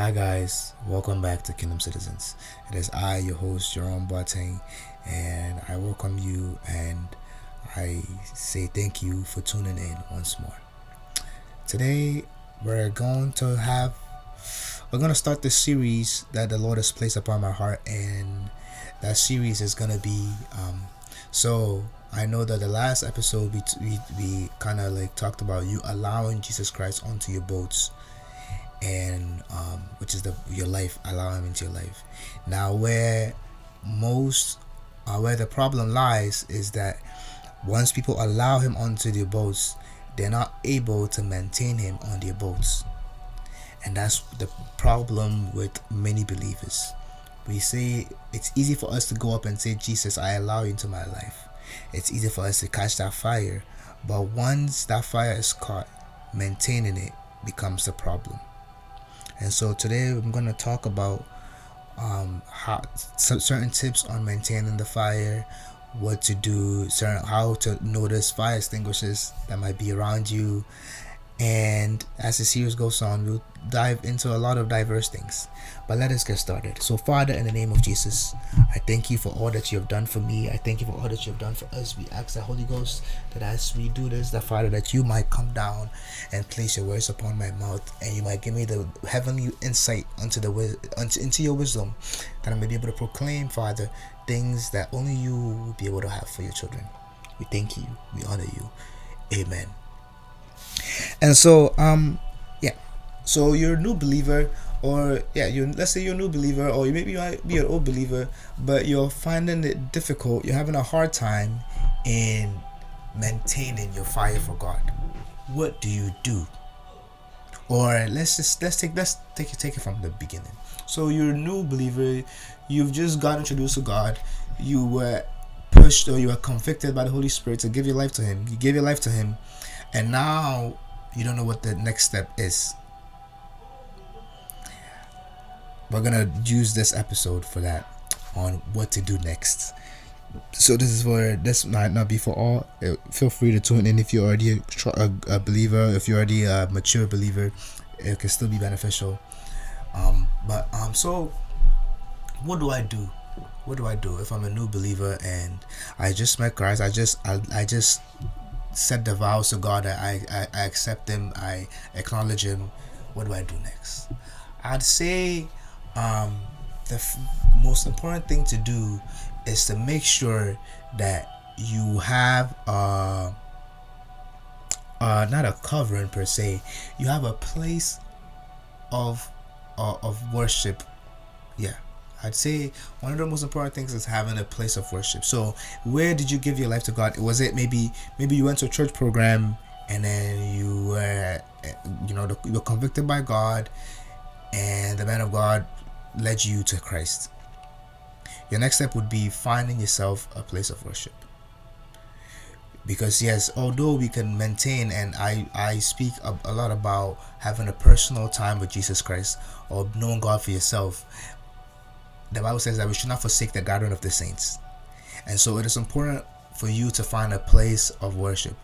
Hi guys, welcome back to Kingdom Citizens. It is I, your host Jerome Boateng, and I welcome you and I say thank you for tuning in once more. Today we're going to have we're going to start the series that the Lord has placed upon my heart and that series is going to be um so I know that the last episode we we, we kind of like talked about you allowing Jesus Christ onto your boats and um, which is the your life allow him into your life. Now where most uh, where the problem lies is that once people allow him onto their boats they're not able to maintain him on their boats. And that's the problem with many believers. We say it's easy for us to go up and say jesus i allow you into my life. It's easy for us to catch that fire. But once that fire is caught maintaining it becomes the problem and so today I'm going to talk about um, how certain tips on maintaining the fire, what to do, certain how to notice fire extinguishers that might be around you, and as the series goes on, we'll dive into a lot of diverse things. But let us get started. So, Father, in the name of Jesus, I thank you for all that you have done for me. I thank you for all that you have done for us. We ask the Holy Ghost that as we do this, the Father, that you might come down and place your words upon my mouth, and you might give me the heavenly insight unto the into your wisdom, that I may be able to proclaim, Father, things that only you will be able to have for your children. We thank you. We honor you. Amen. And so, um, yeah. So you're a new believer, or yeah, you let's say you're a new believer, or you maybe you might be an old believer, but you're finding it difficult. You're having a hard time in maintaining your fire for God. What do you do? Or let's just let's take let's take it take it from the beginning. So you're a new believer, you've just got introduced to God, you were pushed or you were convicted by the Holy Spirit to give your life to Him. You gave your life to Him and now you don't know what the next step is. We're gonna use this episode for that on what to do next. So this is for this might not be for all. Uh, feel free to tune in if you're already a, a believer if you're already a mature believer it can still be beneficial. Um but um so what do i do? What do i do if i'm a new believer and i just met christ? I just i, I just set the vows to God. I, I, I accept Him. I acknowledge Him. What do I do next? I'd say um, the f- most important thing to do is to make sure that you have uh, not a covering per se. You have a place of uh, of worship. I'd say one of the most important things is having a place of worship. So, where did you give your life to God? Was it maybe maybe you went to a church program and then you were eh, you know you were convicted by God, and the man of God led you to Christ. Your next step would be finding yourself a place of worship. Because yes, although we can maintain, and I I speak a, a lot about having a personal time with Jesus Christ or knowing God for yourself, the Bible says that we should not forsake the gathering of the saints. And so it is important for you to find a place of worship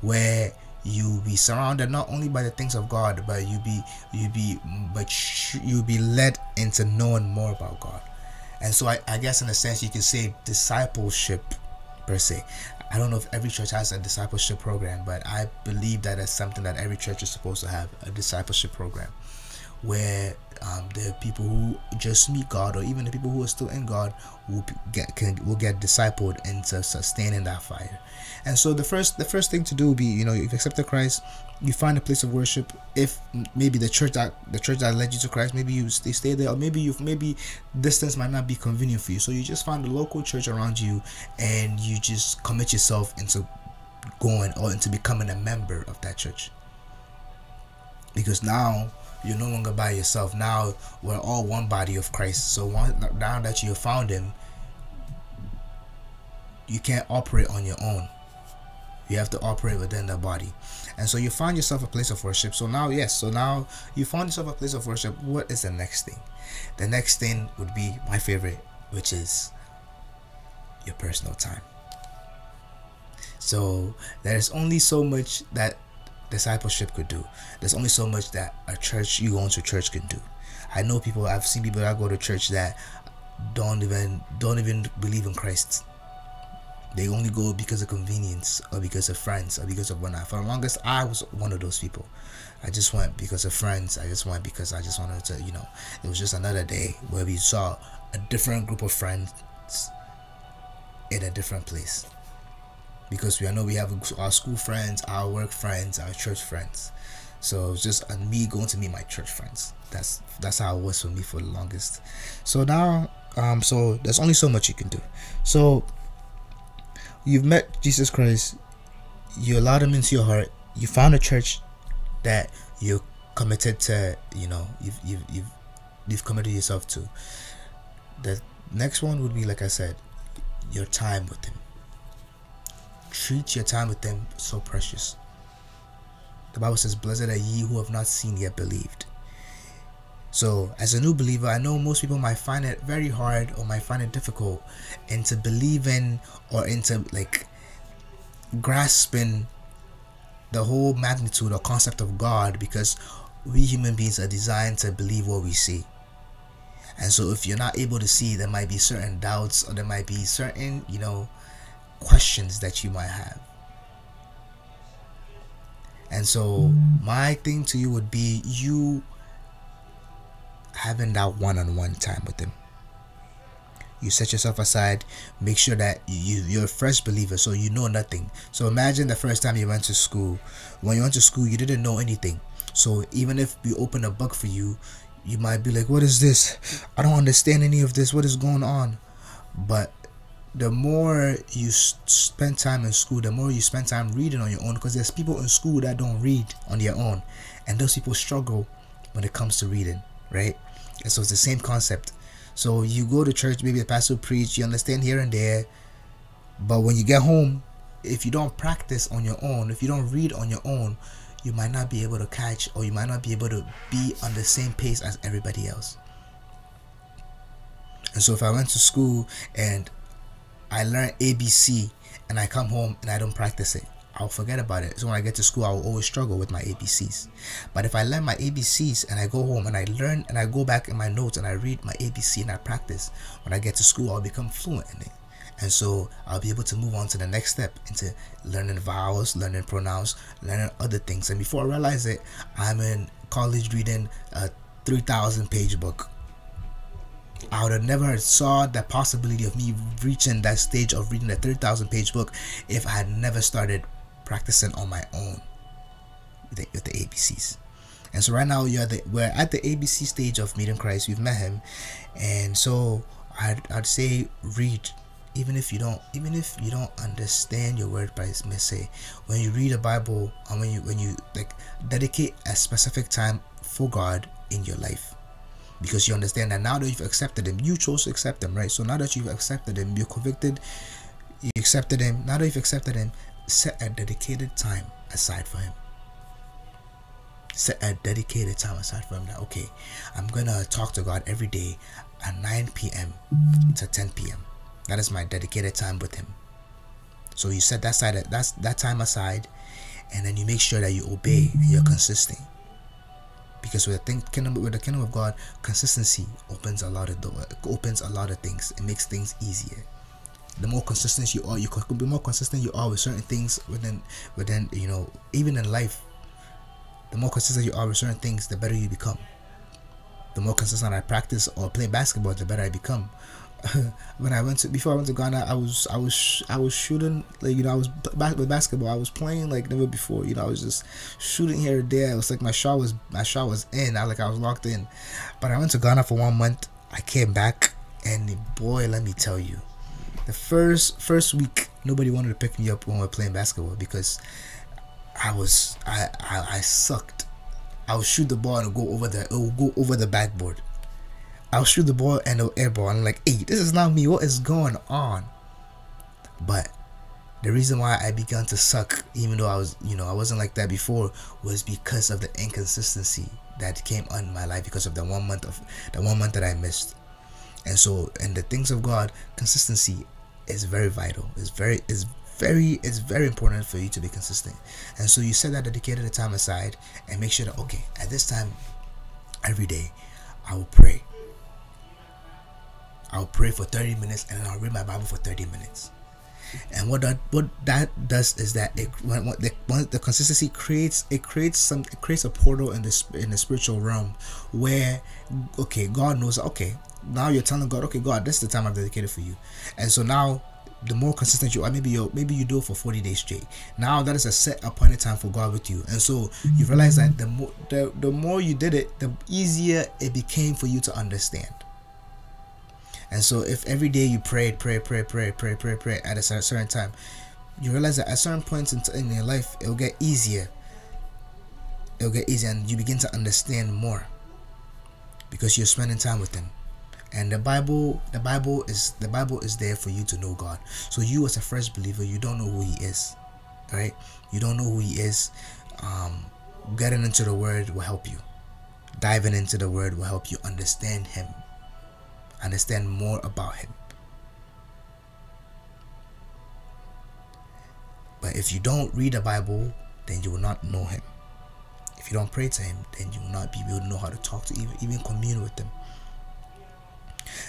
where you be surrounded not only by the things of God, but you be you be but you be led into knowing more about God. And so I, I guess in a sense you can say discipleship per se. I don't know if every church has a discipleship program, but I believe that is something that every church is supposed to have a discipleship program where um, the people who just meet God, or even the people who are still in God, will get can will get discipled into sustaining that fire. And so the first the first thing to do will be you know you've accepted Christ, you find a place of worship. If maybe the church that the church that led you to Christ, maybe you stay stay there, or maybe you maybe distance might not be convenient for you. So you just find a local church around you, and you just commit yourself into going or into becoming a member of that church. Because now you're no longer by yourself. Now we're all one body of Christ. So one, now that you have found Him, you can't operate on your own. You have to operate within the body. And so you find yourself a place of worship. So now, yes, so now you found yourself a place of worship. What is the next thing? The next thing would be my favorite, which is your personal time. So there's only so much that discipleship could do. There's only so much that a church you go to church can do. I know people. I've seen people that go to church that don't even don't even believe in Christ. They only go because of convenience or because of friends or because of whatnot. For the longest, I was one of those people. I just went because of friends. I just went because I just wanted to, you know, it was just another day where we saw a different group of friends in a different place. Because we know we have our school friends, our work friends, our church friends. So it's just me going to meet my church friends. That's that's how it was for me for the longest. So now, um, so there's only so much you can do. So you've met Jesus Christ, you allowed him into your heart, you found a church that you're committed to, you know, you've you've you've you've committed yourself to. The next one would be like I said, your time with him. Treat your time with them so precious. The Bible says, Blessed are ye who have not seen yet believed. So, as a new believer, I know most people might find it very hard or might find it difficult into believing or into like grasping the whole magnitude or concept of God because we human beings are designed to believe what we see. And so, if you're not able to see, there might be certain doubts or there might be certain, you know, questions that you might have. And so, my thing to you would be you having that one on one time with Him. You set yourself aside, make sure that you, you're a fresh believer, so you know nothing. So, imagine the first time you went to school. When you went to school, you didn't know anything. So, even if we open a book for you, you might be like, What is this? I don't understand any of this. What is going on? But the more you spend time in school, the more you spend time reading on your own because there's people in school that don't read on their own, and those people struggle when it comes to reading, right? And so it's the same concept. So you go to church, maybe the pastor preach, you understand here and there, but when you get home, if you don't practice on your own, if you don't read on your own, you might not be able to catch or you might not be able to be on the same pace as everybody else. And so if I went to school and I learn ABC and I come home and I don't practice it. I'll forget about it. So when I get to school, I will always struggle with my ABCs. But if I learn my ABCs and I go home and I learn and I go back in my notes and I read my ABC and I practice, when I get to school, I'll become fluent in it. And so I'll be able to move on to the next step into learning vowels, learning pronouns, learning other things. And before I realize it, I'm in college reading a 3,000 page book I would have never saw the possibility of me reaching that stage of reading a 3000 page book if I had never started practicing on my own with the, with the ABCs. And so right now you're the, we're at the ABC stage of meeting Christ. We've met him. And so I'd, I'd say read even if you don't even if you don't understand your word by may say when you read the bible and when you when you like dedicate a specific time for god in your life because you understand that now that you've accepted him you chose to accept him right? So now that you've accepted him you're convicted you accepted him now that you've accepted him set a dedicated time aside for him. Set a dedicated time aside for him that okay i'm gonna talk to god every day at 9 p.m to 10 p.m that is my dedicated time with him. So you set that side that's that time aside and then you make sure that you obey and you're consistent because with the kingdom with the kingdom of God, consistency opens a lot of door, opens a lot of things. It makes things easier. The more consistent you are, you could be more consistent you are with certain things within within you know even in life. The more consistent you are with certain things, the better you become. The more consistent I practice or play basketball, the better I become. when I went to before I went to Ghana, I was I was I was shooting like you know I was back with basketball. I was playing like never before. You know I was just shooting here and there. It was like my shot was my shot was in. I like I was locked in. But I went to Ghana for one month. I came back and boy, let me tell you, the first first week nobody wanted to pick me up when we were playing basketball because I was I I, I sucked. I would shoot the ball and go over the it would go over the backboard. I'll shoot the ball and the air ball. I'm like, hey, this is not me. What is going on? But the reason why I began to suck, even though I was, you know, I wasn't like that before, was because of the inconsistency that came on my life because of the one month of the one month that I missed. And so, in the things of God, consistency is very vital. It's very it's very it's very important for you to be consistent and so you set that dedicated time aside and make sure that okay at this time every day i will pray i'll pray for 30 minutes and i'll read my bible for 30 minutes and what that what that does is that it when, when the, when the consistency creates it creates some it creates a portal in the in the spiritual realm where okay god knows okay now you're telling god okay god this is the time i've dedicated for you and so now the more consistent you are, maybe you maybe you do it for 40 days straight. Now that is a set appointed time for God with you, and so you realize that the more the, the more you did it, the easier it became for you to understand. And so if every day you prayed, pray, pray, pray, pray, pray, pray at a certain time, you realize that at certain points in, in your life, it'll get easier. It'll get easier, and you begin to understand more because you're spending time with Him. And the Bible, the Bible is the Bible is there for you to know God. So you, as a first believer, you don't know who He is, right? You don't know who He is. Um, getting into the Word will help you. Diving into the Word will help you understand Him understand more about Him. But if you don't read the Bible, then you will not know Him. If you don't pray to Him, then you will not be able to know how to talk to even even commune with Him.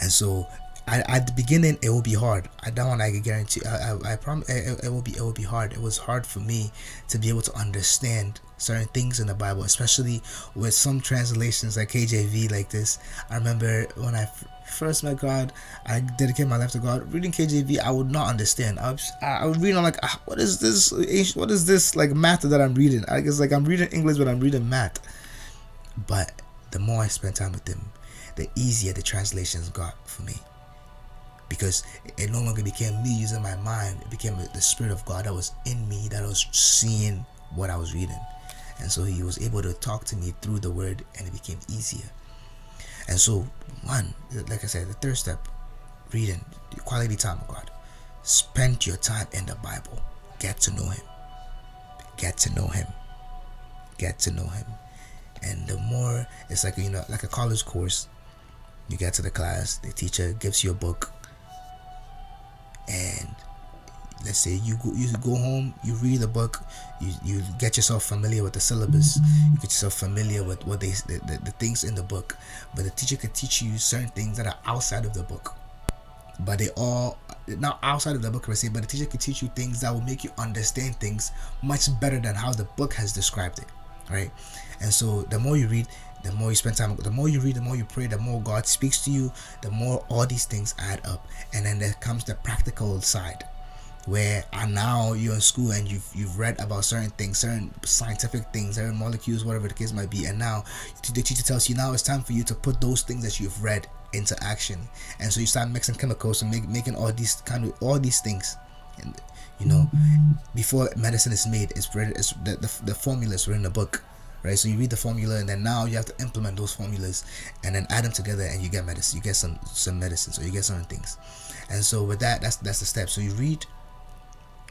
And so I, at the beginning it will be hard. I don't want to guarantee. I, I, I promise it, it, will be it will be hard. It was hard for me to be able to understand certain things in the Bible, especially with some translations like KJV like this. I remember when I first met God, I dedicated my life to God. Reading KJV, I would not understand. I was, I would read, I'm like, ah, what is this? What is this like math that I'm reading? I guess like I'm reading English, but I'm reading math. But the more I spent time with Him, the easier the translations got for me because it no longer became me using my mind. It became the spirit of god that was in me that was seeing what i was reading. And so he was able to talk to me through the word and it became easier. And so one like i said the third step reading quality time with god. Spend your time in the bible. Get to know him. Get to know him. Get to know him. And the more it's like you know like a college course you get to the class the teacher gives you a book and let's say you go you go home you read the book you you get yourself familiar with the syllabus you get yourself familiar with what they the, the, the things in the book but the teacher could teach you certain things that are outside of the book. But they all not outside of the book per se but the teacher can teach you things that will make you understand things much better than how the book has described it right? And so the more you read the more you spend time the more you read the more you pray the more god speaks to you the more all these things add up. And then there comes the practical side where and now you're in school and you've you've read about certain things certain scientific things certain molecules whatever the case might be and now the teacher tells you now it's time for you to put those things that you've read into action. And so you start mixing chemicals and make, making all these kind of all these things. And you know mm-hmm. before medicine is made it's, it's the, the, the formula is written in a book right? So you read the formula, and then now you have to implement those formulas, and then add them together, and you get medicine. You get some some medicine, so you get certain things. And so with that, that's that's the step. So you read.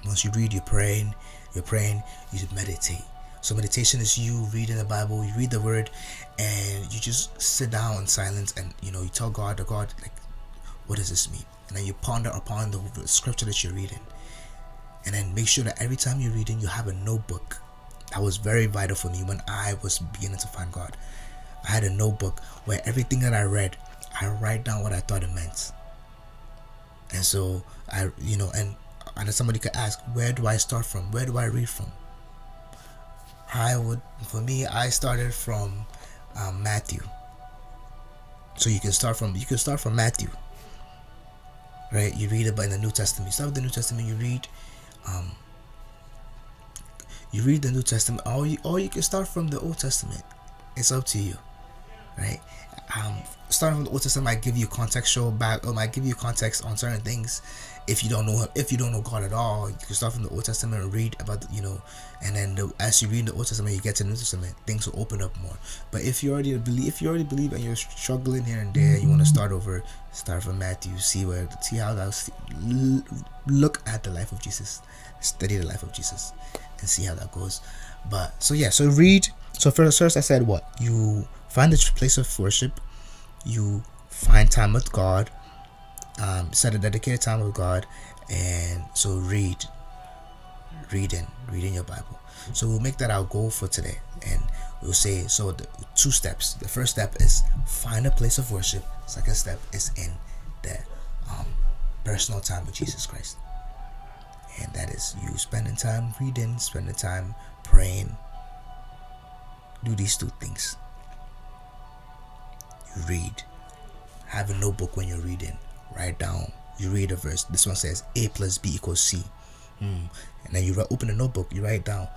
Once you read, you're praying. You're praying. You meditate. So meditation is you reading the Bible. You read the Word, and you just sit down in silence, and you know you tell God, the God, like, what does this mean? And then you ponder upon the scripture that you're reading, and then make sure that every time you're reading, you have a notebook that was very vital for me when I was beginning to find God. I had a notebook where everything that I read, I write down what I thought it meant. And so I, you know, and and somebody could ask, where do I start from? Where do I read from? I would, for me, I started from um, Matthew. So you can start from you can start from Matthew, right? You read about in the New Testament. You start with the New Testament. You read um, you read the New Testament, or you, or you can start from the Old Testament. It's up to you, right? Um, starting from the Old Testament might give you contextual back, or might give you context on certain things. If you don't know if you don't know God at all, you can start from the Old Testament and read about you know, and then the, as you read the Old Testament, you get to the New Testament, things will open up more. But if you already believe, if you already believe and you're struggling here and there, you want to start over, start from Matthew, see where, see how that, look at the life of Jesus, study the life of Jesus and see how that goes. But so yeah, so read. So first, first I said what you find a place of worship, you find time with God, um, set a dedicated time with God, and so read, reading, reading your Bible. So we'll make that our goal for today, and we'll say so. The two steps. The first step is find a place of worship. Second step is in the um, personal time with Jesus Christ, and that is you spending time reading, spending time praying. Do these two things. You read. Have a notebook when you're reading. Write down. You read a verse. This one says A plus B equals C. Hmm. And then you open a notebook. You write down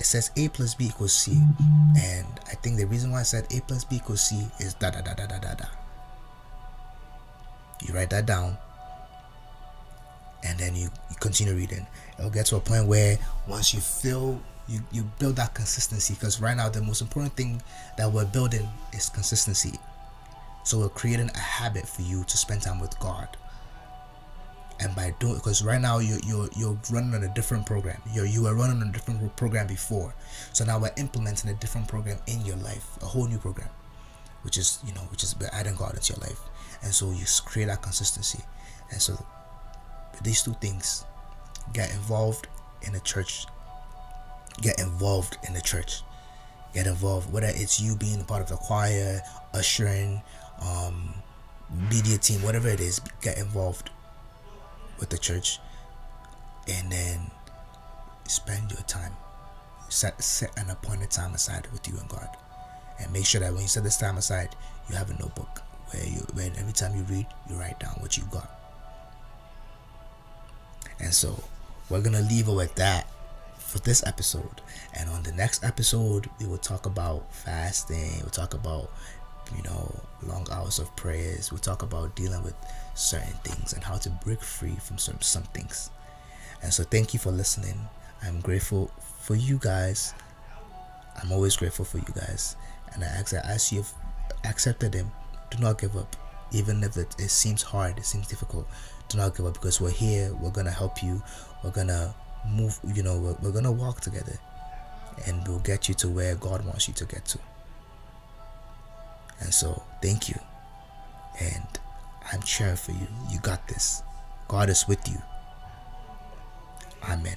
it says a plus b equals c and i think the reason why i said a plus b equals c is da da da da da da da you write that down and then you, you continue reading. It'll get to a point where once you feel you, you build that consistency because right now the most important thing that we're building is consistency. So we're creating a habit for you to spend time with god. And by doing because right now you you're you're running on a different program. You you were running on a different program before. So now we're implementing a different program in your life a whole new program which is you know which is adding god into your life. And so you create that consistency. And so these two things get involved in the church get involved in the church get involved whether it's you being a part of the choir ushering um media team whatever it is get involved with the church and then spend your time. Set set an appointed time aside with you and God. And make sure that when you set this time aside you have a notebook where you where every time you read you write down what you got and so we're gonna leave it with that for this episode and on the next episode we will talk about fasting we'll talk about you know long hours of prayers we'll talk about dealing with certain things and how to break free from some, some things. And so, thank you for listening. I'm grateful for you guys. I'm always grateful for you guys. And I ask that as you've accepted Him, do not give up. Even if it, it seems hard, it seems difficult, do not give up because we're here. We're to help you. We're to move, you know, we're, we're to walk together and we'll get you to where God wants you to get to. And so, thank you. And I'm cheering for you. You got this. God is with you. Amen.